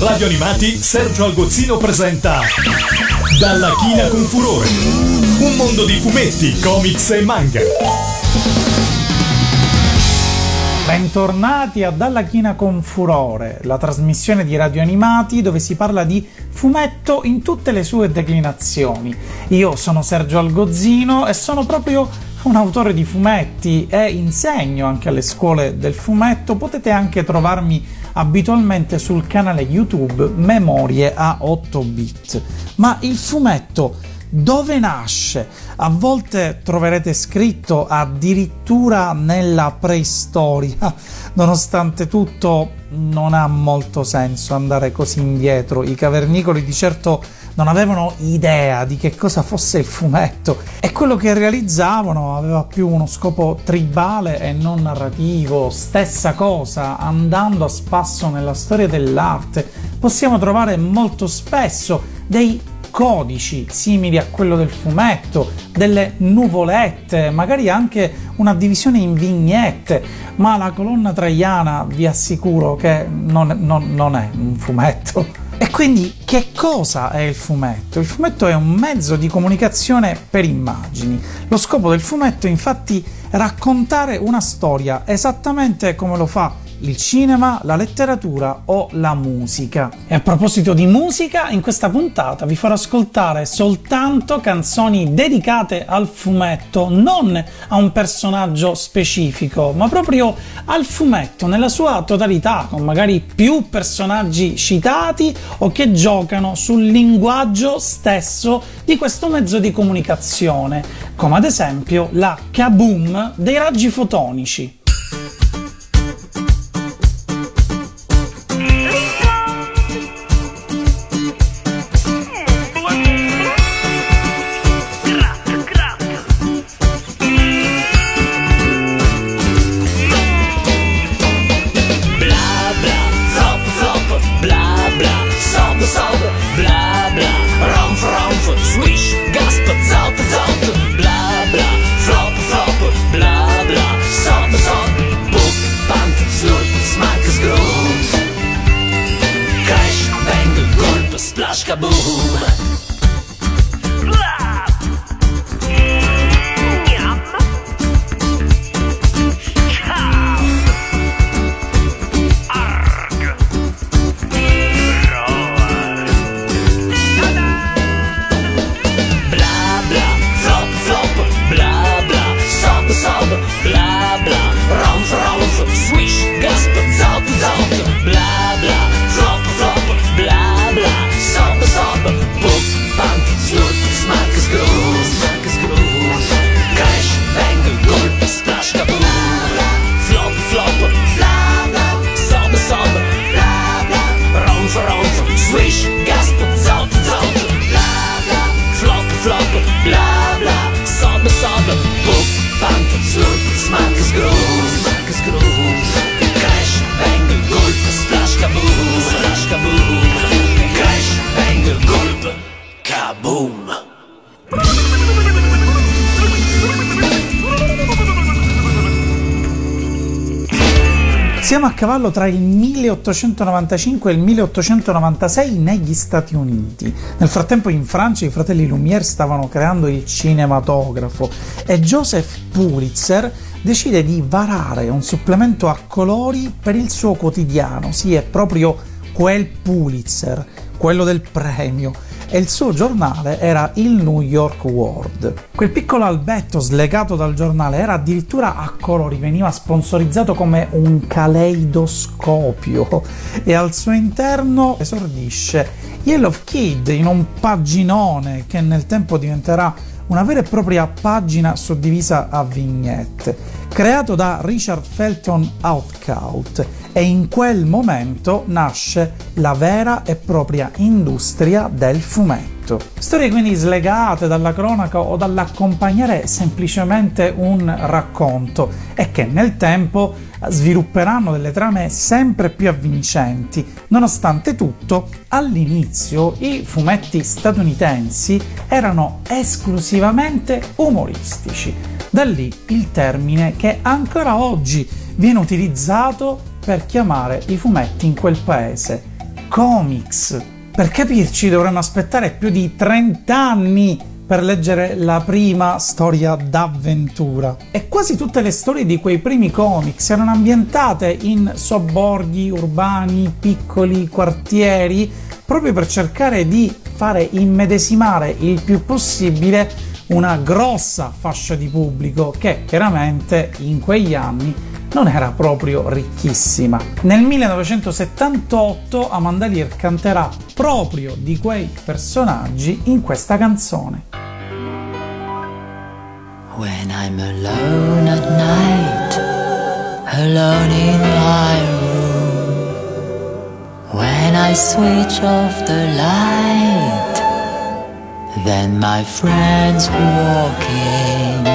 Radio Animati Sergio Algozzino presenta Dalla china con furore. Un mondo di fumetti, comics e manga. Bentornati a Dalla China con Furore, la trasmissione di Radio Animati dove si parla di fumetto in tutte le sue declinazioni. Io sono Sergio Algozzino e sono proprio un autore di fumetti e insegno anche alle scuole del fumetto. Potete anche trovarmi abitualmente sul canale YouTube Memorie a 8 bit. Ma il fumetto dove nasce? A volte troverete scritto addirittura nella preistoria. Nonostante tutto, non ha molto senso andare così indietro. I cavernicoli di certo non avevano idea di che cosa fosse il fumetto e quello che realizzavano aveva più uno scopo tribale e non narrativo. Stessa cosa, andando a spasso nella storia dell'arte, possiamo trovare molto spesso dei codici simili a quello del fumetto, delle nuvolette, magari anche una divisione in vignette, ma la colonna traiana vi assicuro che non, non, non è un fumetto. E quindi che cosa è il fumetto? Il fumetto è un mezzo di comunicazione per immagini. Lo scopo del fumetto infatti è raccontare una storia esattamente come lo fa il cinema, la letteratura o la musica. E a proposito di musica, in questa puntata vi farò ascoltare soltanto canzoni dedicate al fumetto, non a un personaggio specifico, ma proprio al fumetto nella sua totalità, con magari più personaggi citati o che giocano sul linguaggio stesso di questo mezzo di comunicazione, come ad esempio la kaboom dei raggi fotonici. A cavallo tra il 1895 e il 1896 negli Stati Uniti. Nel frattempo in Francia i fratelli Lumière stavano creando il cinematografo e Joseph Pulitzer decide di varare un supplemento a colori per il suo quotidiano. Sì, è proprio quel Pulitzer, quello del premio e il suo giornale era il New York World. Quel piccolo albetto slegato dal giornale era addirittura a colori, veniva sponsorizzato come un caleidoscopio e al suo interno esordisce Yellow Kid in un paginone che nel tempo diventerà una vera e propria pagina suddivisa a vignette, creato da Richard Felton Outcault e in quel momento nasce la vera e propria industria del fumetto. Storie quindi slegate dalla cronaca o dall'accompagnare semplicemente un racconto e che nel tempo svilupperanno delle trame sempre più avvincenti. Nonostante tutto, all'inizio i fumetti statunitensi erano esclusivamente umoristici. Da lì il termine che ancora oggi viene utilizzato per chiamare i fumetti in quel paese comics. Per capirci dovremmo aspettare più di 30 anni per leggere la prima storia d'avventura. E quasi tutte le storie di quei primi comics erano ambientate in sobborghi urbani, piccoli quartieri, proprio per cercare di fare immedesimare il più possibile una grossa fascia di pubblico che chiaramente in quegli anni non era proprio ricchissima. Nel 1978 Amanda Lear canterà proprio di quei personaggi in questa canzone. When I'm alone at night, alone in my room, when I switch off the light, then my friends walk in,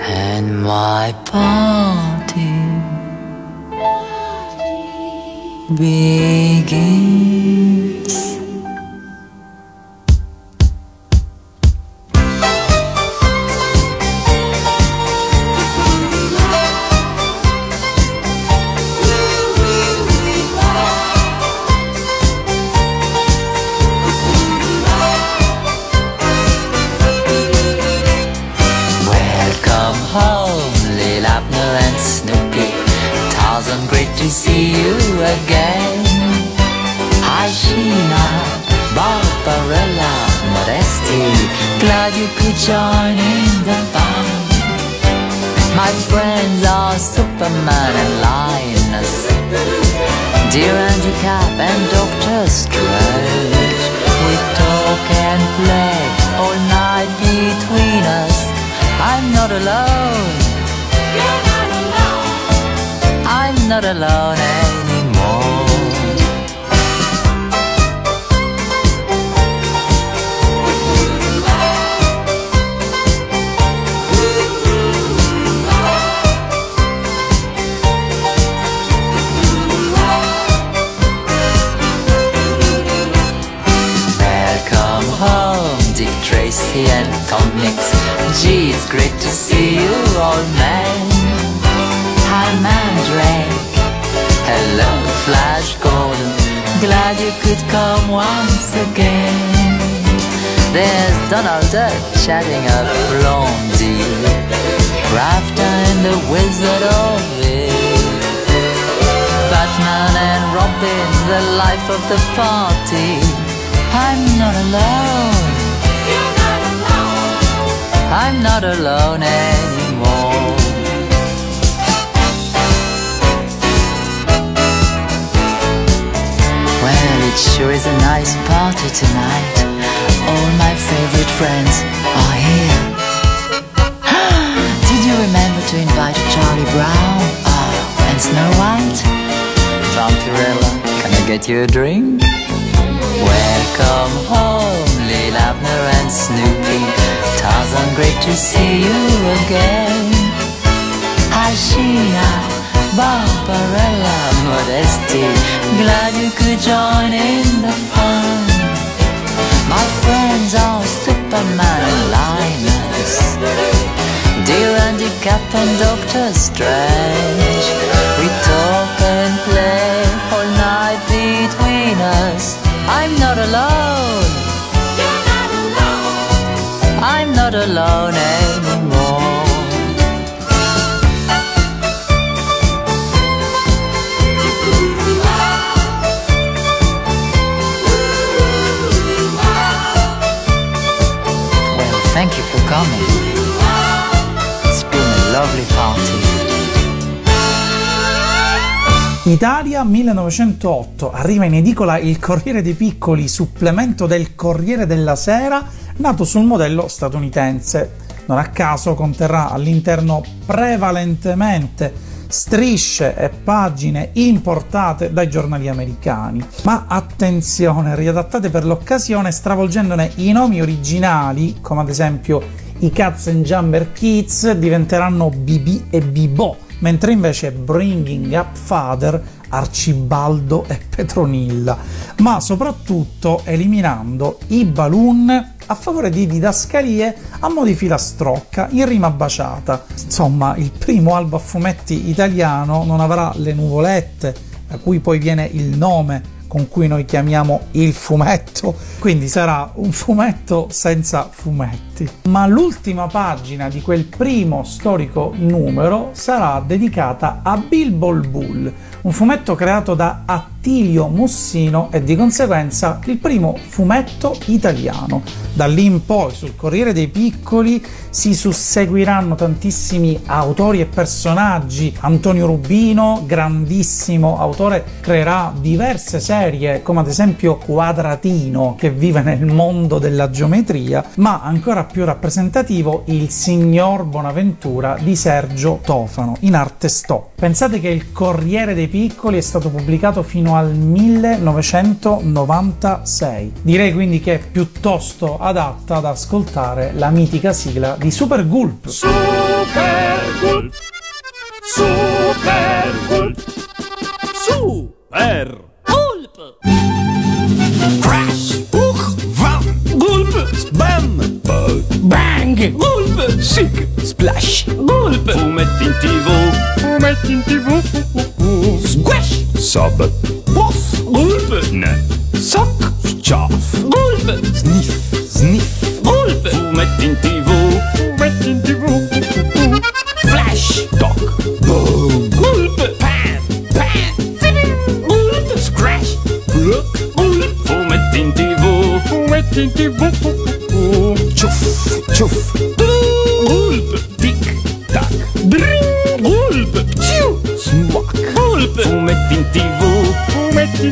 and my party begins. My friends are Superman and Linus. Dear Handicap and Doctor Strange. We talk and play all night between us. I'm not alone. You're not alone. I'm not alone it's great to see you, old man. Hi, Mandrake. Hello, Flash Gordon. Glad you could come once again. There's Donald Duck chatting up Blondie. Rafter and the Wizard of It. Batman and Robin, the life of the party. I'm not alone. I'm not alone anymore. Well, it sure is a nice party tonight. All my favorite friends are here. Did you remember to invite Charlie Brown? Oh, and Snow White? Vampirella, can I get you a drink? Welcome home, Abner and Snoopy. Tarzan, great to see you again. Hi, Sheena, Barbarella, Modesty. Glad you could join in the fun. My friends are Superman and Linus. Dear Handicap and Doctor Strange. We talk and play all night between us. I'm not alone. Alone anymore. Well, thank you for coming. It's been a lovely party. Italia 1908 arriva in edicola il Corriere dei Piccoli, supplemento del Corriere della Sera, nato sul modello statunitense. Non a caso conterrà all'interno prevalentemente strisce e pagine importate dai giornali americani. Ma attenzione, riadattate per l'occasione stravolgendone i nomi originali, come ad esempio i Cats and Jumper Kids diventeranno BB e Bibo mentre invece Bringing Up Father, Arcibaldo e Petronilla, ma soprattutto eliminando i balloon a favore di didascalie a mo' di filastrocca in rima baciata. Insomma, il primo albo a fumetti italiano non avrà le nuvolette da cui poi viene il nome con cui noi chiamiamo il fumetto, quindi sarà un fumetto senza fumetti. Ma l'ultima pagina di quel primo storico numero sarà dedicata a Bilbo Bull, un fumetto creato da Attilio Mussino e di conseguenza il primo fumetto italiano. Da lì in poi sul Corriere dei Piccoli si susseguiranno tantissimi autori e personaggi. Antonio Rubino, grandissimo autore, creerà diverse serie, come ad esempio Quadratino, che vive nel mondo della geometria, ma ancora più rappresentativo il Signor Bonaventura di Sergio Tofano, in arte stop. Pensate che il Corriere dei Piccoli è stato pubblicato fino al 1996. Direi quindi che è piuttosto adatta ad ascoltare la mitica sigla di Super Gulp. Super Gulp! Super Gulp! Super Crash! Uch! Vam! Gulp! Spam! Bang! Gulp! Sick! Splash! Gulp! Fumetti in tv! Fumetti in tv! Squash! Sub! Puff! Gulp! Ne! Sock! Chaff! Gulp! Sniff! Sniff! Gulp! Fumetti in tv! Fumetti in tv! Ciuff! Ciuff! Gulp! Tic! Tac! Bring! Gulp! Ciu! Smack! Gulp! Fumetti in tv! Fumetti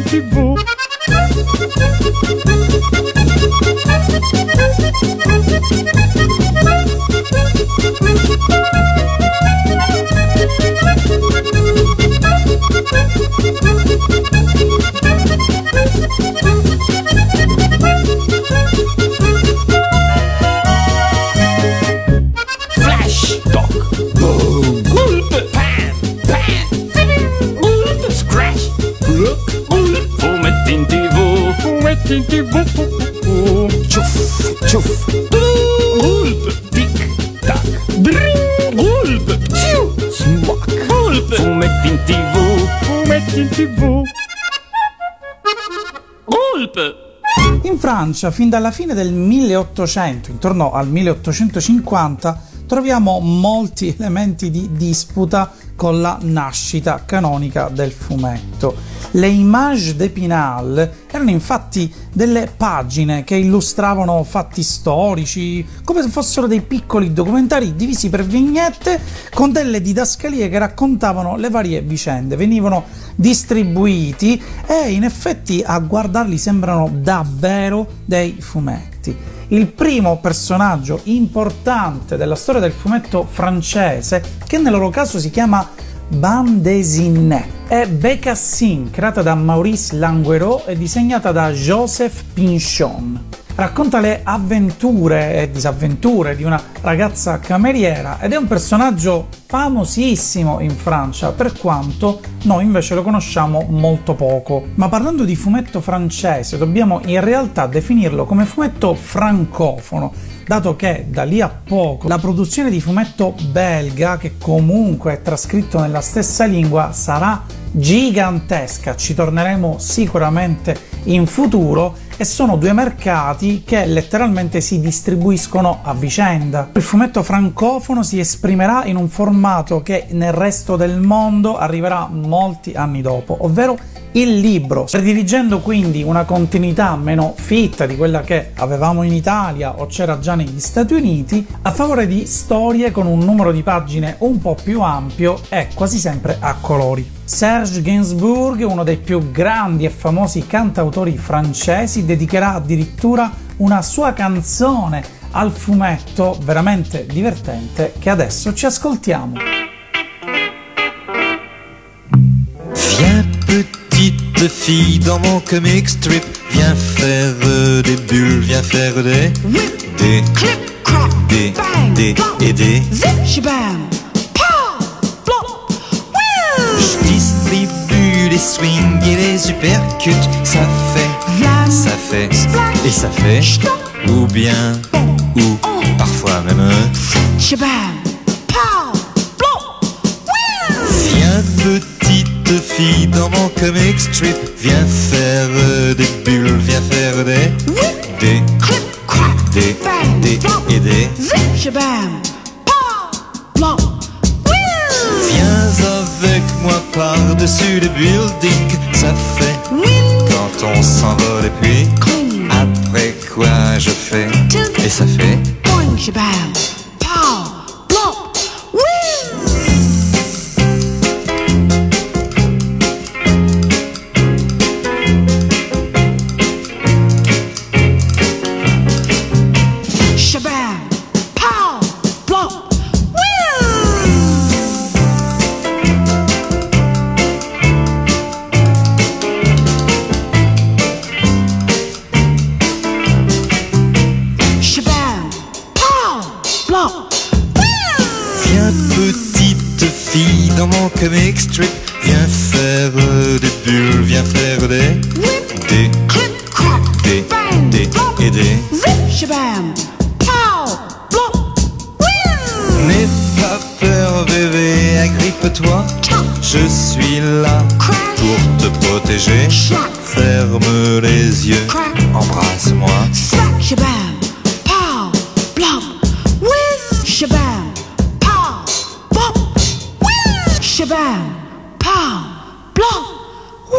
Francia, fin dalla fine del 1800, intorno al 1850, troviamo molti elementi di disputa con la nascita canonica del fumetto. Le images d'Épinal erano infatti delle pagine che illustravano fatti storici, come se fossero dei piccoli documentari divisi per vignette con delle didascalie che raccontavano le varie vicende. Venivano distribuiti e in effetti a guardarli sembrano davvero dei fumetti. Il primo personaggio importante della storia del fumetto francese, che nel loro caso si chiama Bande dessinée, è Bécassine, creata da Maurice Languereau e disegnata da Joseph Pinchon. Racconta le avventure e disavventure di una ragazza cameriera ed è un personaggio famosissimo in Francia, per quanto noi invece lo conosciamo molto poco. Ma parlando di fumetto francese, dobbiamo in realtà definirlo come fumetto francofono, dato che da lì a poco la produzione di fumetto belga, che comunque è trascritto nella stessa lingua, sarà gigantesca. Ci torneremo sicuramente in futuro e sono due mercati che letteralmente si distribuiscono a vicenda. Il fumetto francofono si esprimerà in un formato che nel resto del mondo arriverà molti anni dopo, ovvero il libro, prediligendo quindi una continuità meno fitta di quella che avevamo in Italia o c'era già negli Stati Uniti, a favore di storie con un numero di pagine un po' più ampio e quasi sempre a colori. Serge Gainsbourg, uno dei più grandi e famosi cantautori francesi, dedicherà addirittura una sua canzone al fumetto veramente divertente che adesso ci ascoltiamo. Petite fille dans mon comic strip, viens faire euh, des bulles, viens faire des des Clip, clop, des bang, des et des. zip, shabam, pow, blop, Je distribue les swings et les uppercuts, ça fait, ça fait splash, et ça fait Stop. ou bien ou Oh. parfois même. euh, shabam, pow, blop. Viens petite fille dans mon comic strip. Viens faire euh, des bulles, viens faire des. Des. Des. Des. Et des. Viens avec moi par-dessus le building. Ça fait quand on s'envole et puis. Après quoi je fais? Et ça fait. Comic strip. Viens faire euh, des bulles, shabam, pow, blop, whiz.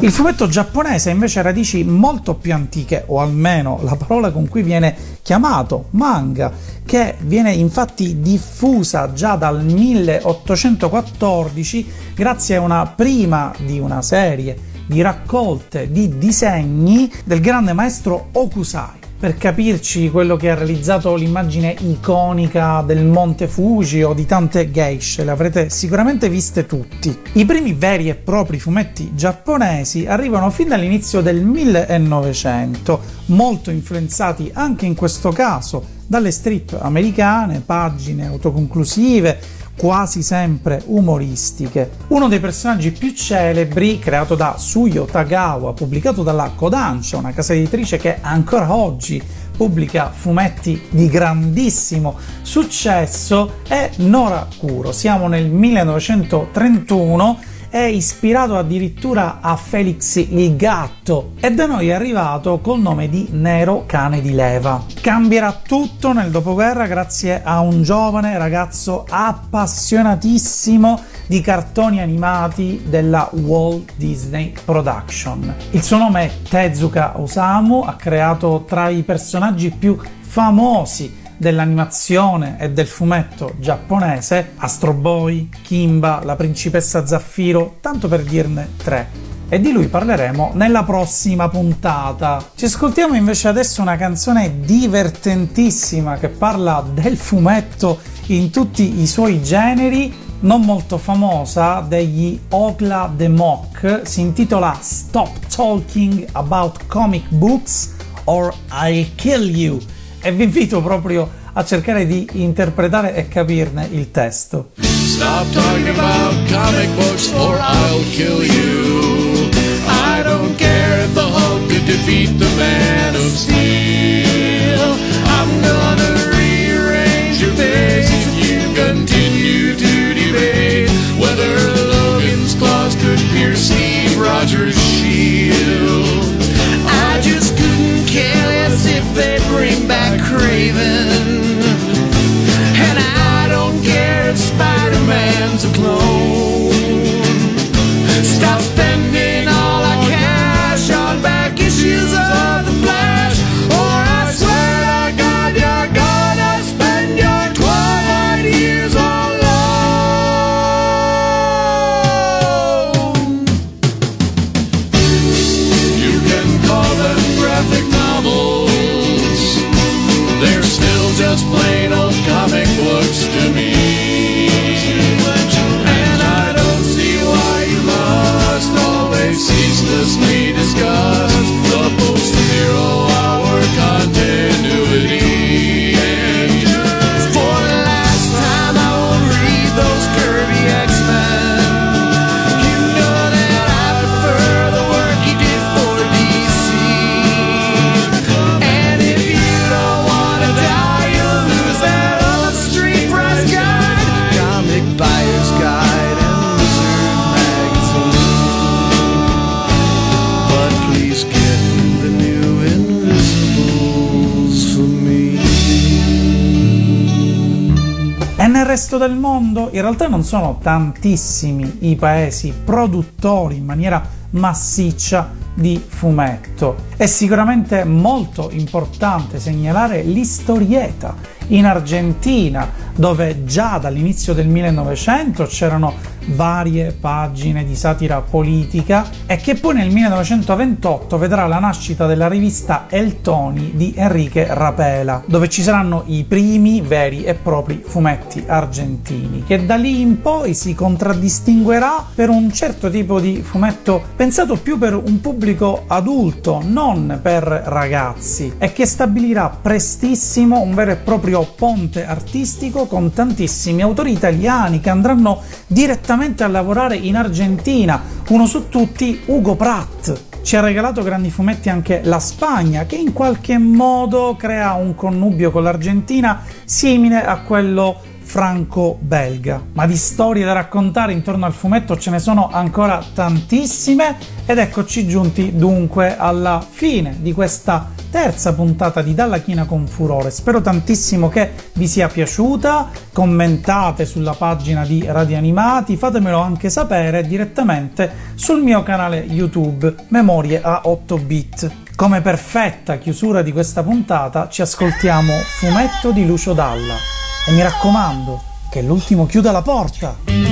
Il fumetto giapponese ha invece radici molto più antiche, o almeno la parola con cui viene chiamato manga, che viene infatti diffusa già dal 1814 grazie a una prima di una serie di raccolte di disegni del grande maestro Okusai. Per capirci quello che ha realizzato l'immagine iconica del Monte Fuji o di tante geishe, le avrete sicuramente viste tutti. I primi veri e propri fumetti giapponesi arrivano fin dall'inizio del 1900, molto influenzati anche in questo caso dalle strip americane, pagine autoconclusive, quasi sempre umoristiche. Uno dei personaggi più celebri, creato da Suyo Tagawa, pubblicato dalla Kodansha, una casa editrice che ancora oggi pubblica fumetti di grandissimo successo, è Nora Kuro. Siamo nel 1931 è ispirato addirittura a Felix il gatto e da noi è arrivato col nome di Nero cane di leva. Cambierà tutto nel dopoguerra grazie a un giovane ragazzo appassionatissimo di cartoni animati della Walt Disney Production. Il suo nome è Tezuka Osamu, ha creato tra i personaggi più famosi dell'animazione e del fumetto giapponese, Astro Boy, Kimba, la principessa Zaffiro, tanto per dirne tre. E di lui parleremo nella prossima puntata. Ci ascoltiamo invece adesso una canzone divertentissima che parla del fumetto in tutti i suoi generi, non molto famosa, degli Ogla the Mock, si intitola Stop Talking About Comic Books or I'll Kill You e vi invito proprio a cercare di interpretare e capirne il testo. Stop talking about comic books or I'll kill you. I don't care if the Hulk could defeat the Man of Steel. Resto del mondo in realtà non sono tantissimi i paesi produttori in maniera massiccia di fumetto. È sicuramente molto importante segnalare l'istorieta in Argentina, dove già dall'inizio del 1900 c'erano varie pagine di satira politica e che poi nel 1928 vedrà la nascita della rivista El Toni di Enrique Rapela, dove ci saranno i primi veri e propri fumetti argentini, che da lì in poi si contraddistinguerà per un certo tipo di fumetto pensato più per un pubblico adulto, non per ragazzi, e che stabilirà prestissimo un vero e proprio ponte artistico con tantissimi autori italiani che andranno direttamente a lavorare in Argentina, uno su tutti Ugo Pratt. Ci ha regalato grandi fumetti anche la Spagna, che in qualche modo crea un connubio con l'Argentina simile a quello franco-belga. Ma di storie da raccontare intorno al fumetto ce ne sono ancora tantissime ed eccoci giunti dunque alla fine di questa terza puntata di Dalla China con Furore. Spero tantissimo che vi sia piaciuta, commentate sulla pagina di Radio Animati, fatemelo anche sapere direttamente sul mio canale YouTube Memorie a 8 bit. Come perfetta chiusura di questa puntata ci ascoltiamo Fumetto di Lucio Dalla. E mi raccomando, che l'ultimo chiuda la porta.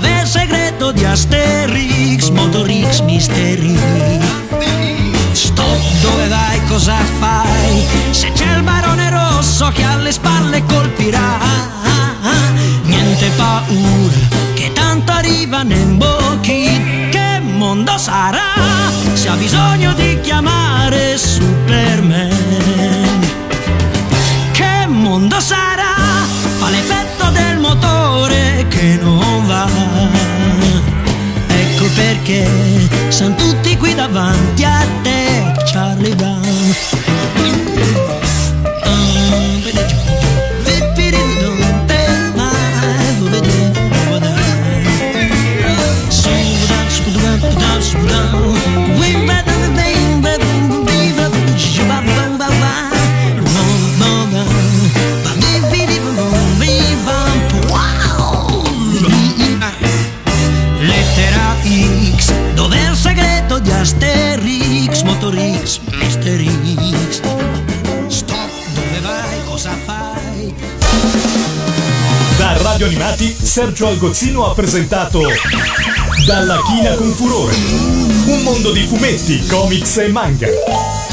È il segreto di Asterix Motor X Misteri Stop, dove vai, cosa fai? Se c'è il barone rosso che alle spalle colpirà Niente paura, che tanto arriva Nembocchi Che mondo sarà se ha bisogno di chiamare Superman? Che mondo sarà? Fa l'effetto del motore che non perché siamo tutti qui davanti a te, Sergio Algozzino ha presentato Dalla China con Furore. Un mondo di fumetti, comics e manga.